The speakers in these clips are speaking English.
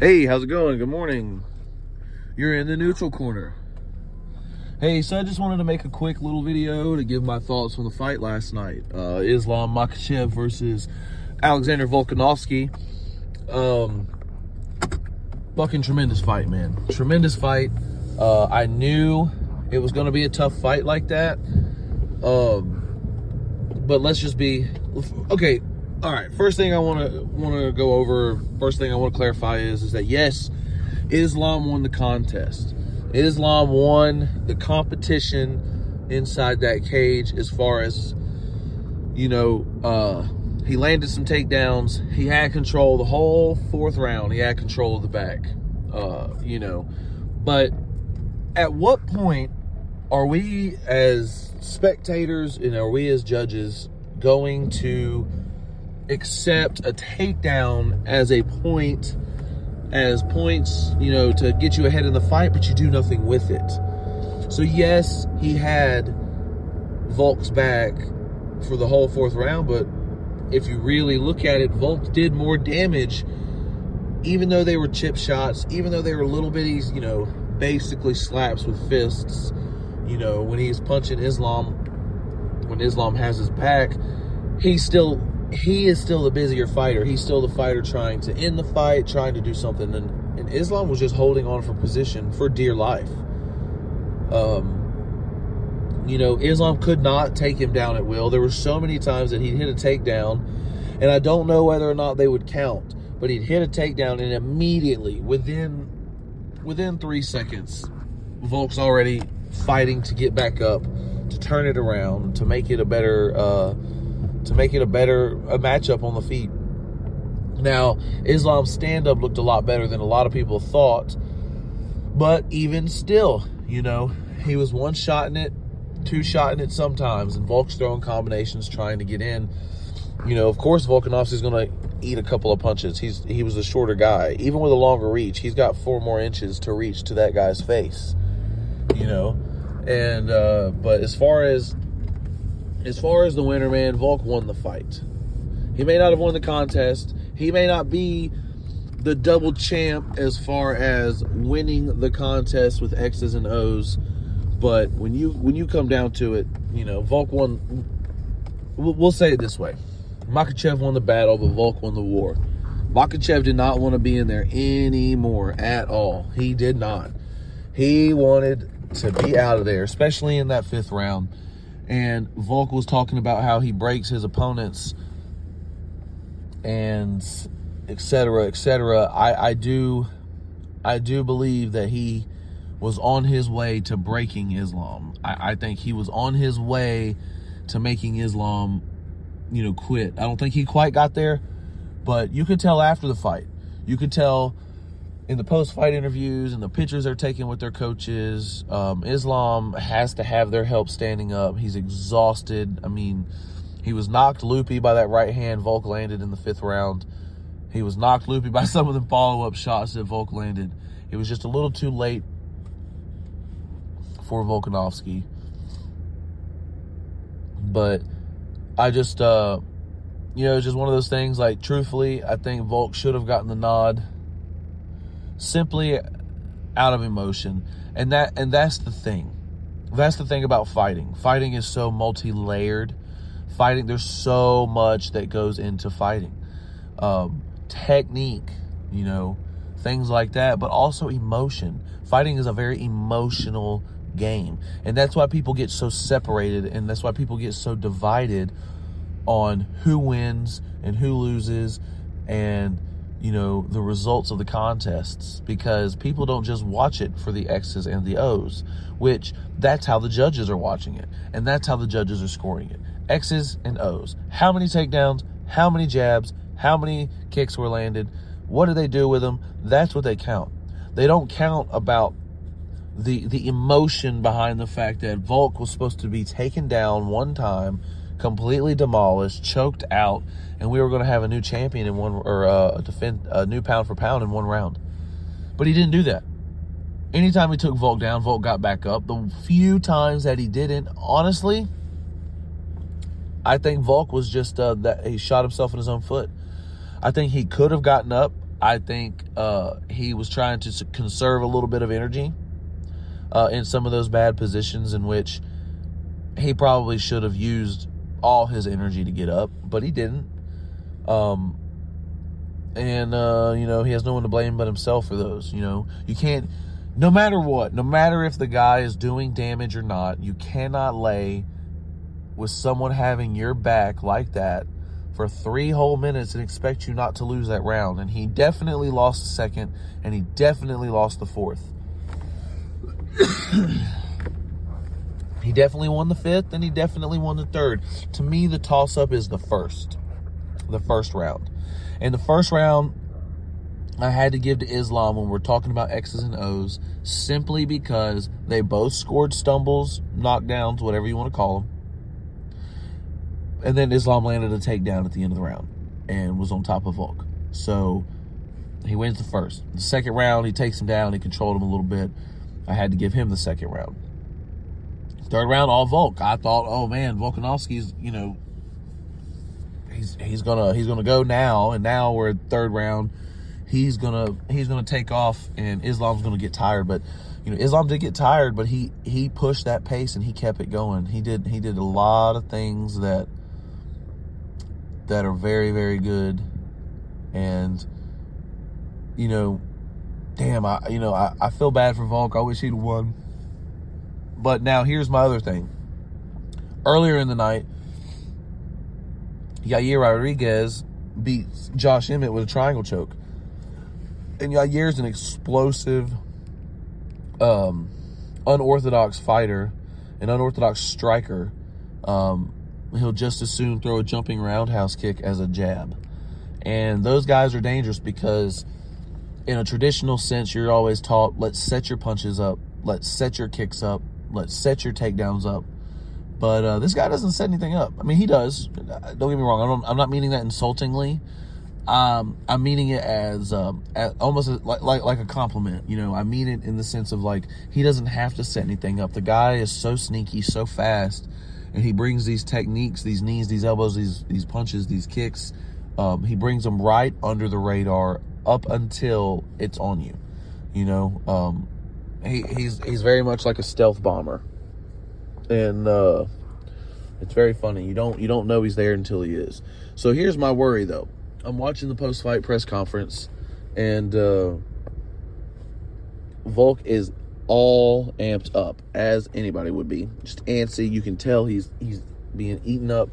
Hey, how's it going? Good morning. You're in the neutral corner. Hey, so I just wanted to make a quick little video to give my thoughts on the fight last night. Uh, Islam Makhachev versus Alexander Volkanovski. Um, fucking tremendous fight, man. Tremendous fight. Uh, I knew it was going to be a tough fight like that. Um, but let's just be okay. All right. First thing I want to want to go over. First thing I want to clarify is is that yes, Islam won the contest. Islam won the competition inside that cage as far as you know. Uh, he landed some takedowns. He had control the whole fourth round. He had control of the back. Uh, you know, but at what point are we as spectators and are we as judges going to accept a takedown as a point as points, you know, to get you ahead in the fight, but you do nothing with it. So yes, he had Volk's back for the whole fourth round, but if you really look at it, Volk did more damage, even though they were chip shots, even though they were little bitties, you know, basically slaps with fists. You know, when he's punching Islam, when Islam has his back, he still he is still the busier fighter. He's still the fighter trying to end the fight, trying to do something. And, and Islam was just holding on for position for dear life. Um, you know, Islam could not take him down at will. There were so many times that he'd hit a takedown, and I don't know whether or not they would count, but he'd hit a takedown and immediately, within within three seconds, Volk's already fighting to get back up, to turn it around, to make it a better uh, to make it a better a matchup on the feet. Now, Islam's stand up looked a lot better than a lot of people thought, but even still, you know, he was one shot in it, two shot in it sometimes, and Volk's throwing combinations trying to get in. You know, of course, Volkanovski's going to eat a couple of punches. He's he was a shorter guy, even with a longer reach. He's got four more inches to reach to that guy's face. You know, and uh, but as far as as far as the winner, man, Volk won the fight. He may not have won the contest. He may not be the double champ as far as winning the contest with X's and O's, but when you when you come down to it, you know, Volk won. We'll say it this way: Makhachev won the battle, but Volk won the war. Makhachev did not want to be in there anymore at all. He did not. He wanted to be out of there, especially in that fifth round and Volk was talking about how he breaks his opponents and etc etc I, I do I do believe that he was on his way to breaking Islam. I, I think he was on his way to making Islam, you know, quit. I don't think he quite got there, but you could tell after the fight. You could tell in the post-fight interviews and the pictures they're taking with their coaches, um, Islam has to have their help standing up. He's exhausted. I mean, he was knocked loopy by that right hand Volk landed in the fifth round. He was knocked loopy by some of the follow-up shots that Volk landed. It was just a little too late for Volkanovski. But I just, uh, you know, it's just one of those things. Like, truthfully, I think Volk should have gotten the nod simply out of emotion. And that and that's the thing. That's the thing about fighting. Fighting is so multi-layered. Fighting there's so much that goes into fighting. Um, technique, you know, things like that, but also emotion. Fighting is a very emotional game. And that's why people get so separated and that's why people get so divided on who wins and who loses and you know, the results of the contests because people don't just watch it for the X's and the O's, which that's how the judges are watching it. And that's how the judges are scoring it. X's and O's. How many takedowns, how many jabs, how many kicks were landed, what do they do with them? That's what they count. They don't count about the the emotion behind the fact that Volk was supposed to be taken down one time completely demolished, choked out, and we were going to have a new champion in one or uh, defend a new pound for pound in one round. But he didn't do that. Anytime he took Volk down, Volk got back up. The few times that he didn't, honestly, I think Volk was just uh, that he shot himself in his own foot. I think he could have gotten up I think uh, he was trying to conserve a little bit of energy uh, in some of those bad positions in which he probably should have used all his energy to get up, but he didn't. Um, and uh, you know he has no one to blame but himself for those. You know you can't, no matter what, no matter if the guy is doing damage or not, you cannot lay with someone having your back like that for three whole minutes and expect you not to lose that round. And he definitely lost the second, and he definitely lost the fourth. he definitely won the fifth, and he definitely won the third. To me, the toss up is the first, the first round. And the first round, I had to give to Islam when we're talking about X's and O's, simply because they both scored stumbles, knockdowns, whatever you want to call them and then Islam landed a takedown at the end of the round and was on top of Volk. So he wins the first. The second round, he takes him down. He controlled him a little bit. I had to give him the second round. Third round, all Volk. I thought, oh man, Volkanovski's, you know, he's he's gonna he's gonna go now, and now we're third round. He's gonna he's gonna take off, and Islam's gonna get tired. But you know, Islam did get tired, but he he pushed that pace and he kept it going. He did he did a lot of things that that are very, very good. And, you know, damn, I, you know, I, I feel bad for Volk. I wish he'd won. But now here's my other thing. Earlier in the night, Yair Rodriguez beats Josh Emmett with a triangle choke. And Yair's an explosive, um, unorthodox fighter, an unorthodox striker. Um, he'll just as soon throw a jumping roundhouse kick as a jab. And those guys are dangerous because in a traditional sense, you're always taught, let's set your punches up, let's set your kicks up, let's set your takedowns up. But uh, this guy doesn't set anything up. I mean, he does. Don't get me wrong. I am not meaning that insultingly. Um, I'm meaning it as, um, as almost like, like like a compliment. You know, I mean it in the sense of like he doesn't have to set anything up. The guy is so sneaky, so fast and he brings these techniques, these knees, these elbows, these these punches, these kicks. Um, he brings them right under the radar up until it's on you. You know, um, he, he's he's very much like a stealth bomber, and uh, it's very funny. You don't you don't know he's there until he is. So here's my worry though. I'm watching the post fight press conference, and uh, Volk is all amped up as anybody would be. Just antsy. You can tell he's he's being eaten up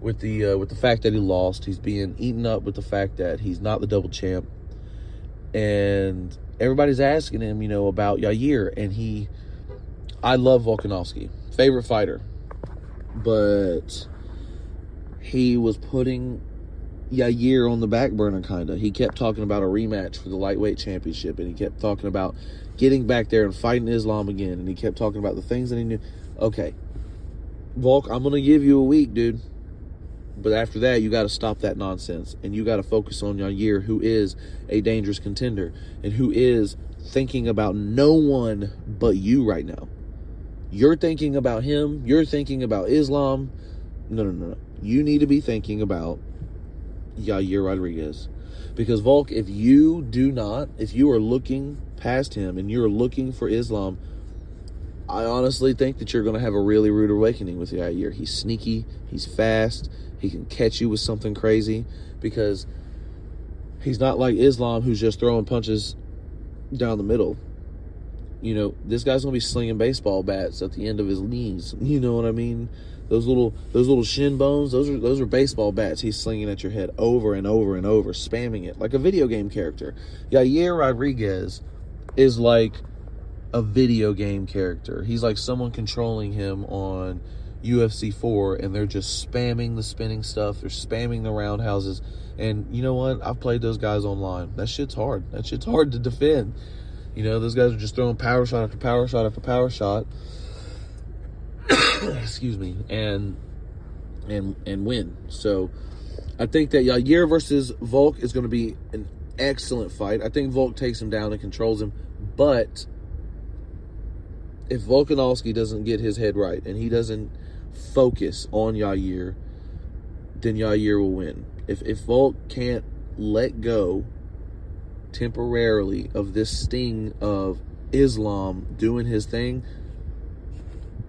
with the uh, with the fact that he lost. He's being eaten up with the fact that he's not the double champ. And everybody's asking him, you know, about Yair, and he. I love Volkanovski, favorite fighter, but he was putting Yair on the back burner, kind of. He kept talking about a rematch for the lightweight championship, and he kept talking about getting back there and fighting Islam again. And he kept talking about the things that he knew. Okay, Volk, I'm to give you a week, dude. But after that, you got to stop that nonsense. And you got to focus on Yair, who is a dangerous contender and who is thinking about no one but you right now. You're thinking about him. You're thinking about Islam. No, no, no, no. You need to be thinking about Yair Rodriguez. Because Volk, if you do not, if you are looking past him and you're looking for Islam, I honestly think that you're going to have a really rude awakening with Yair. He's sneaky, he's fast, he can catch you with something crazy because he's not like Islam who's just throwing punches down the middle. You know, this guy's going to be slinging baseball bats at the end of his knees. You know what I mean? Those little those little shin bones, those are those are baseball bats he's slinging at your head over and over and over, spamming it like a video game character. Yair Rodriguez is like a video game character. He's like someone controlling him on UFC 4 and they're just spamming the spinning stuff, they're spamming the roundhouses. And you know what? I've played those guys online. That shit's hard. That shit's hard to defend. You know, those guys are just throwing power shot after power shot after power shot. excuse me, and and and win. So I think that Yair versus Volk is going to be an excellent fight. I think Volk takes him down and controls him, but if Volkanovski doesn't get his head right and he doesn't focus on Yair, then Yair will win. If if Volk can't let go temporarily of this sting of Islam doing his thing,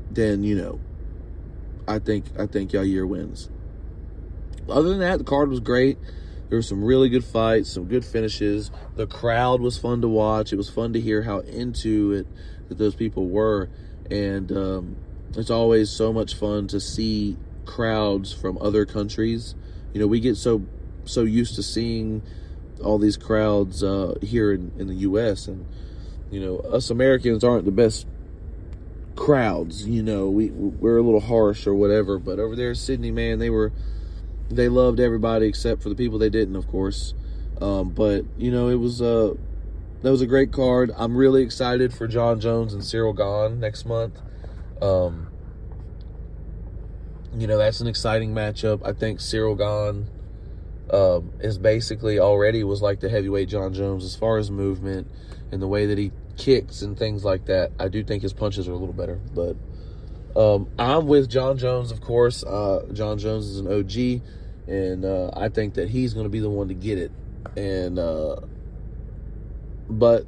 then you know, I think I think Yair wins. Other than that, the card was great. There were some really good fights, some good finishes. The crowd was fun to watch. It was fun to hear how into it that those people were, and um, it's always so much fun to see crowds from other countries. You know, we get so so used to seeing all these crowds uh, here in, in the U.S. and you know us Americans aren't the best crowds. You know, we we're a little harsh or whatever. But over there, Sydney, man, they were they loved everybody except for the people they didn't, of course. Um, but you know, it was uh, that was a great card. I'm really excited for Jon Jones and Cyril Gane next month. Um, you know, that's an exciting matchup. I think Cyril Gane um, is basically already was like the heavyweight Jon Jones as far as movement and the way that he kicks and things like that. I do think his punches are a little better, but um, I'm with Jon Jones, of course. Uh, Jon Jones is an OG, and uh, I think that he's going to be the one to get it. And uh, but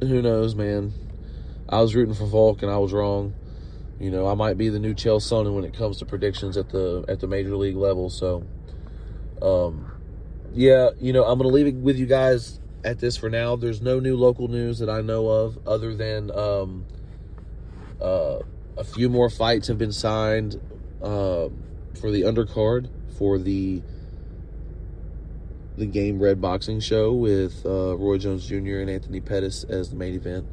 who knows, man? I was rooting for Volk, and I was wrong. You know, I might be the new Chael Sonnen when it comes to predictions at the at the major league level. So, um, yeah, you know, I'm gonna leave it with you guys at this for now. There's no new local news that I know of, other than um, uh, a few more fights have been signed uh, for the undercard for the the Gamebred Boxing Show with uh, Roy Jones Jr. and Anthony Pettis as the main event.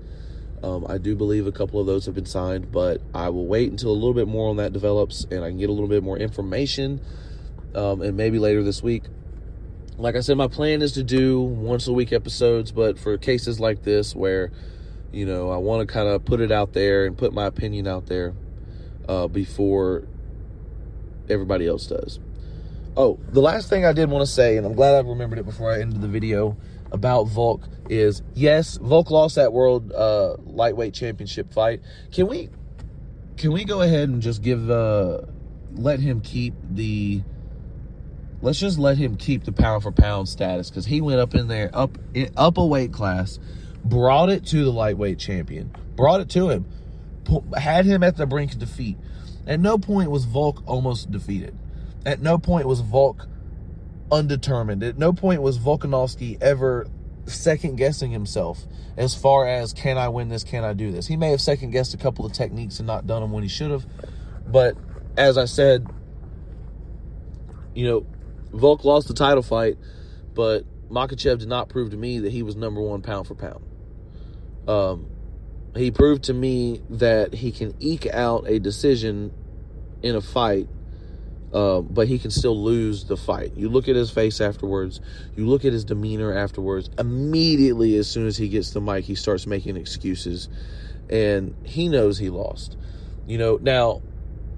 Um, I do believe a couple of those have been signed, but I will wait until a little bit more on that develops and I can get a little bit more information. Um, and maybe later this week. Like I said, my plan is to do once a week episodes, but for cases like this where, you know, I want to kind of put it out there and put my opinion out there uh, before everybody else does. Oh, the last thing I did want to say, and I'm glad I remembered it before I ended the video about Volk is yes, Volk lost that world uh, lightweight championship fight. Can we can we go ahead and just give uh let him keep the let's just let him keep the pound for pound status because he went up in there up up a weight class, brought it to the lightweight champion, brought it to him, had him at the brink of defeat. At no point was Volk almost defeated. At no point was Volk undetermined. At no point was Volkanovski ever second guessing himself as far as can I win this, can I do this. He may have second guessed a couple of techniques and not done them when he should have. But as I said, you know, Volk lost the title fight, but Makhachev did not prove to me that he was number one pound for pound. Um, he proved to me that he can eke out a decision in a fight uh, but he can still lose the fight. You look at his face afterwards, you look at his demeanor afterwards. Immediately, as soon as he gets the mic, he starts making excuses, and he knows he lost. You know, now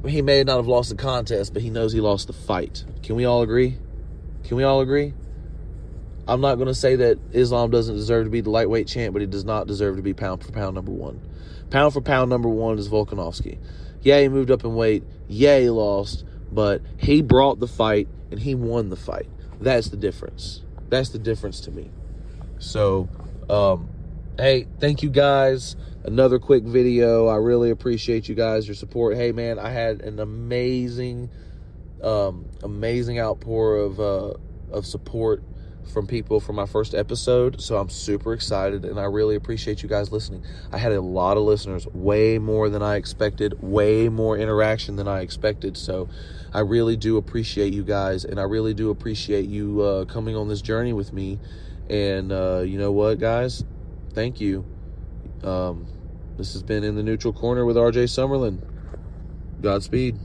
he may not have lost the contest, but he knows he lost the fight. Can we all agree? Can we all agree? I'm not going to say that Islam doesn't deserve to be the lightweight champ, but he does not deserve to be pound for pound number one. Pound for pound number one is Volkanovski. Yeah, he moved up in weight. Yeah, he lost but he brought the fight and he won the fight. That's the difference. That's the difference to me. So, um, hey, thank you guys. Another quick video. I really appreciate you guys, your support. Hey, man, I had an amazing, um, amazing outpour of, uh, of support from people for my first episode. So I'm super excited and I really appreciate you guys listening. I had a lot of listeners, way more than I expected, way more interaction than I expected. So I really do appreciate you guys and I really do appreciate you uh, coming on this journey with me. And uh, you know what, guys? Thank you. Um, this has been In the Neutral Corner with RJ Summerlin. Godspeed.